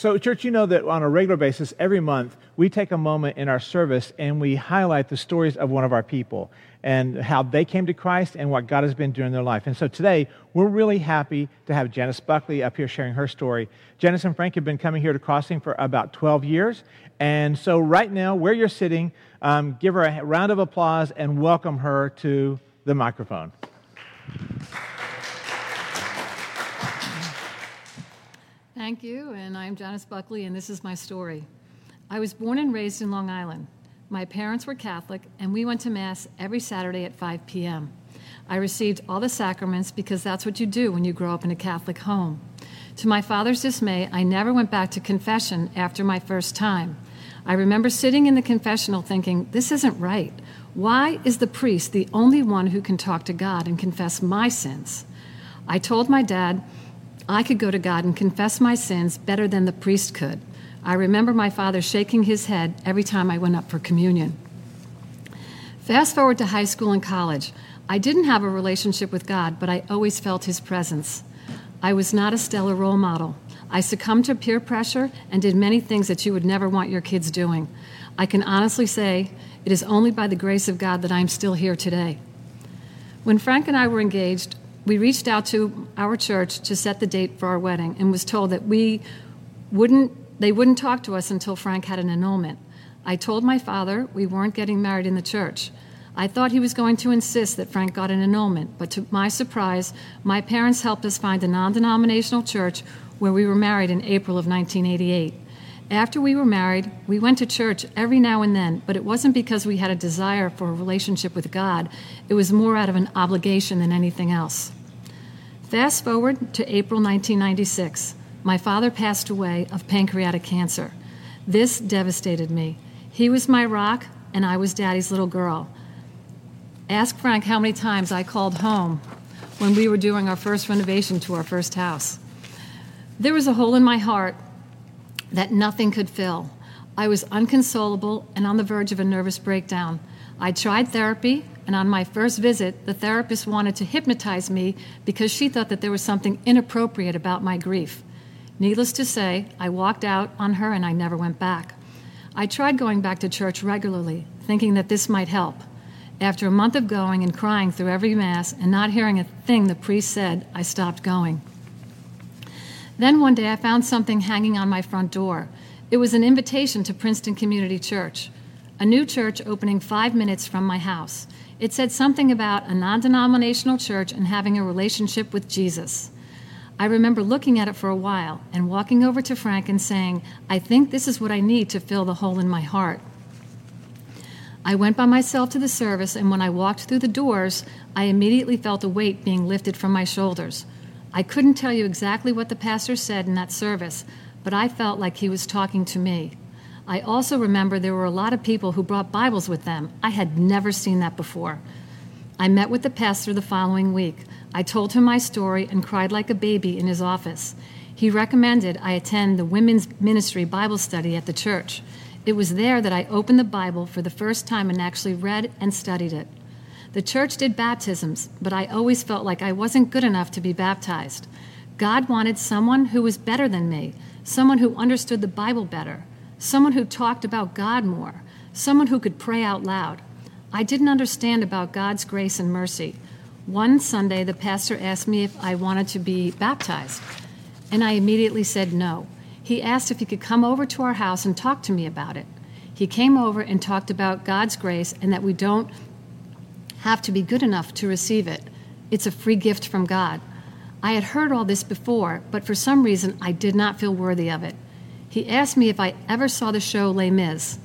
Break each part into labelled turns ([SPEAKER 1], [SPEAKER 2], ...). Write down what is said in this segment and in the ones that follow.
[SPEAKER 1] So, church, you know that on a regular basis, every month, we take a moment in our service and we highlight the stories of one of our people and how they came to Christ and what God has been doing in their life. And so today, we're really happy to have Janice Buckley up here sharing her story. Janice and Frank have been coming here to Crossing for about 12 years. And so, right now, where you're sitting, um, give her a round of applause and welcome her to the microphone.
[SPEAKER 2] Thank you, and I'm Janice Buckley, and this is my story. I was born and raised in Long Island. My parents were Catholic, and we went to Mass every Saturday at 5 p.m. I received all the sacraments because that's what you do when you grow up in a Catholic home. To my father's dismay, I never went back to confession after my first time. I remember sitting in the confessional thinking, this isn't right. Why is the priest the only one who can talk to God and confess my sins? I told my dad, I could go to God and confess my sins better than the priest could. I remember my father shaking his head every time I went up for communion. Fast forward to high school and college. I didn't have a relationship with God, but I always felt his presence. I was not a stellar role model. I succumbed to peer pressure and did many things that you would never want your kids doing. I can honestly say it is only by the grace of God that I am still here today. When Frank and I were engaged, we reached out to our church to set the date for our wedding and was told that we wouldn't they wouldn't talk to us until Frank had an annulment. I told my father we weren't getting married in the church. I thought he was going to insist that Frank got an annulment, but to my surprise, my parents helped us find a non denominational church where we were married in April of 1988. After we were married, we went to church every now and then, but it wasn't because we had a desire for a relationship with God. It was more out of an obligation than anything else. Fast forward to April 1996. My father passed away of pancreatic cancer. This devastated me. He was my rock, and I was daddy's little girl. Ask Frank how many times I called home when we were doing our first renovation to our first house. There was a hole in my heart that nothing could fill. I was unconsolable and on the verge of a nervous breakdown. I tried therapy, and on my first visit, the therapist wanted to hypnotize me because she thought that there was something inappropriate about my grief. Needless to say, I walked out on her and I never went back. I tried going back to church regularly, thinking that this might help. After a month of going and crying through every Mass and not hearing a thing the priest said, I stopped going. Then one day I found something hanging on my front door. It was an invitation to Princeton Community Church a new church opening five minutes from my house. It said something about a non denominational church and having a relationship with Jesus. I remember looking at it for a while and walking over to Frank and saying, I think this is what I need to fill the hole in my heart. I went by myself to the service, and when I walked through the doors, I immediately felt a weight being lifted from my shoulders. I couldn't tell you exactly what the pastor said in that service, but I felt like he was talking to me. I also remember there were a lot of people who brought Bibles with them. I had never seen that before. I met with the pastor the following week. I told him my story and cried like a baby in his office. He recommended I attend the women's ministry Bible study at the church. It was there that I opened the Bible for the first time and actually read and studied it. The church did baptisms, but I always felt like I wasn't good enough to be baptized. God wanted someone who was better than me, someone who understood the Bible better someone who talked about God more, someone who could pray out loud. I didn't understand about God's grace and mercy. One Sunday, the pastor asked me if I wanted to be baptized, and I immediately said no. He asked if he could come over to our house and talk to me about it. He came over and talked about God's grace and that we don't have to be good enough to receive it. It's a free gift from God. I had heard all this before, but for some reason I did not feel worthy of it. He asked me if I ever saw the show Les Mis.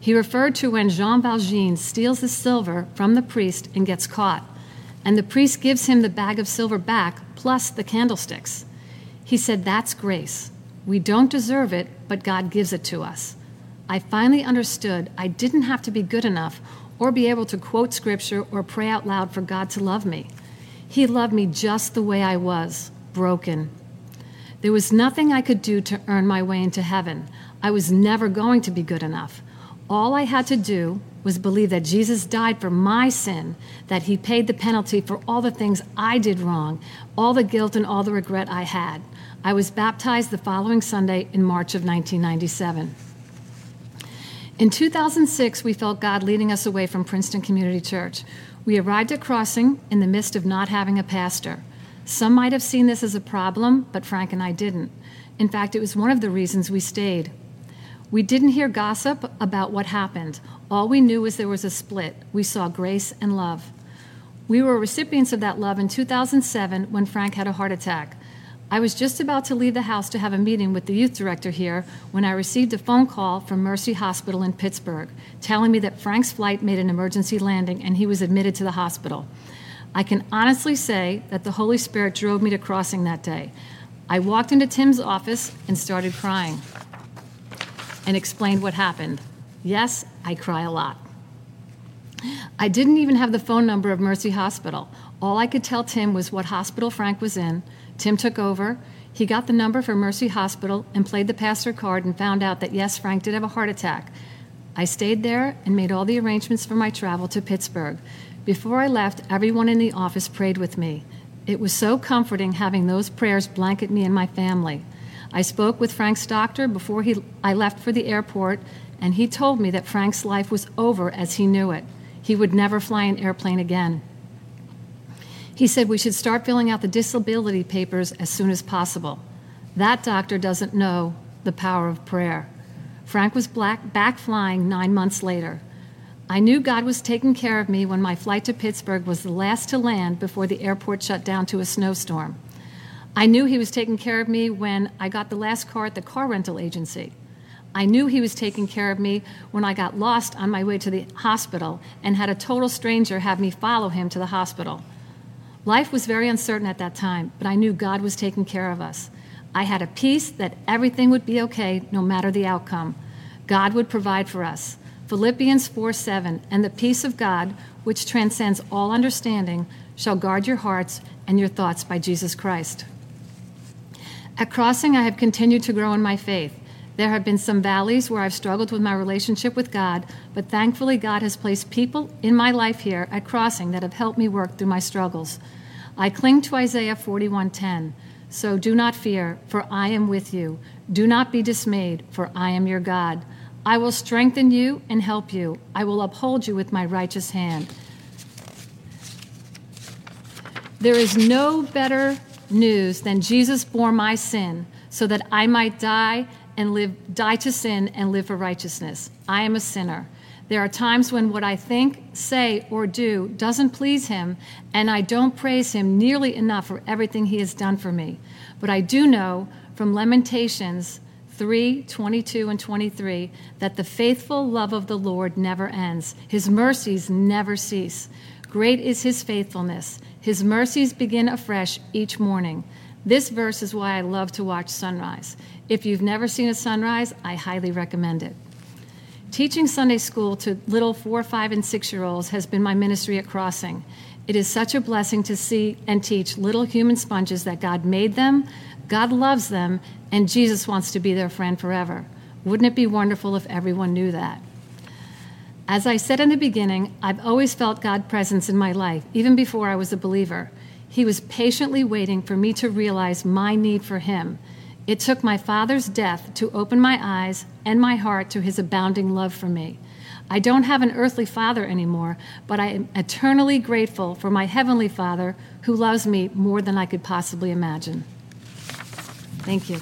[SPEAKER 2] He referred to when Jean Valjean steals the silver from the priest and gets caught, and the priest gives him the bag of silver back plus the candlesticks. He said, That's grace. We don't deserve it, but God gives it to us. I finally understood I didn't have to be good enough or be able to quote scripture or pray out loud for God to love me. He loved me just the way I was, broken, there was nothing I could do to earn my way into heaven. I was never going to be good enough. All I had to do was believe that Jesus died for my sin, that he paid the penalty for all the things I did wrong, all the guilt and all the regret I had. I was baptized the following Sunday in March of 1997. In 2006, we felt God leading us away from Princeton Community Church. We arrived at Crossing in the midst of not having a pastor. Some might have seen this as a problem, but Frank and I didn't. In fact, it was one of the reasons we stayed. We didn't hear gossip about what happened. All we knew was there was a split. We saw grace and love. We were recipients of that love in 2007 when Frank had a heart attack. I was just about to leave the house to have a meeting with the youth director here when I received a phone call from Mercy Hospital in Pittsburgh telling me that Frank's flight made an emergency landing and he was admitted to the hospital. I can honestly say that the Holy Spirit drove me to crossing that day. I walked into Tim's office and started crying and explained what happened. Yes, I cry a lot. I didn't even have the phone number of Mercy Hospital. All I could tell Tim was what hospital Frank was in. Tim took over. He got the number for Mercy Hospital and played the pastor card and found out that yes, Frank did have a heart attack. I stayed there and made all the arrangements for my travel to Pittsburgh. Before I left, everyone in the office prayed with me. It was so comforting having those prayers blanket me and my family. I spoke with Frank's doctor before he, I left for the airport, and he told me that Frank's life was over as he knew it. He would never fly an airplane again. He said we should start filling out the disability papers as soon as possible. That doctor doesn't know the power of prayer. Frank was black, back flying nine months later. I knew God was taking care of me when my flight to Pittsburgh was the last to land before the airport shut down to a snowstorm. I knew He was taking care of me when I got the last car at the car rental agency. I knew He was taking care of me when I got lost on my way to the hospital and had a total stranger have me follow him to the hospital. Life was very uncertain at that time, but I knew God was taking care of us. I had a peace that everything would be okay no matter the outcome. God would provide for us. Philippians 4 7, and the peace of God, which transcends all understanding, shall guard your hearts and your thoughts by Jesus Christ. At Crossing, I have continued to grow in my faith. There have been some valleys where I've struggled with my relationship with God, but thankfully, God has placed people in my life here at Crossing that have helped me work through my struggles. I cling to Isaiah 41:10. So do not fear, for I am with you. Do not be dismayed, for I am your God. I will strengthen you and help you. I will uphold you with my righteous hand. There is no better news than Jesus bore my sin so that I might die and live die to sin and live for righteousness. I am a sinner. There are times when what I think, say, or do doesn't please him, and I don't praise him nearly enough for everything he has done for me. But I do know from Lamentations 3 22 and 23 that the faithful love of the Lord never ends, his mercies never cease. Great is his faithfulness. His mercies begin afresh each morning. This verse is why I love to watch sunrise. If you've never seen a sunrise, I highly recommend it. Teaching Sunday school to little four, five, and six year olds has been my ministry at Crossing. It is such a blessing to see and teach little human sponges that God made them, God loves them, and Jesus wants to be their friend forever. Wouldn't it be wonderful if everyone knew that? As I said in the beginning, I've always felt God's presence in my life, even before I was a believer. He was patiently waiting for me to realize my need for Him. It took my father's death to open my eyes and my heart to his abounding love for me. I don't have an earthly father anymore, but I am eternally grateful for my heavenly Father who loves me more than I could possibly imagine. Thank you.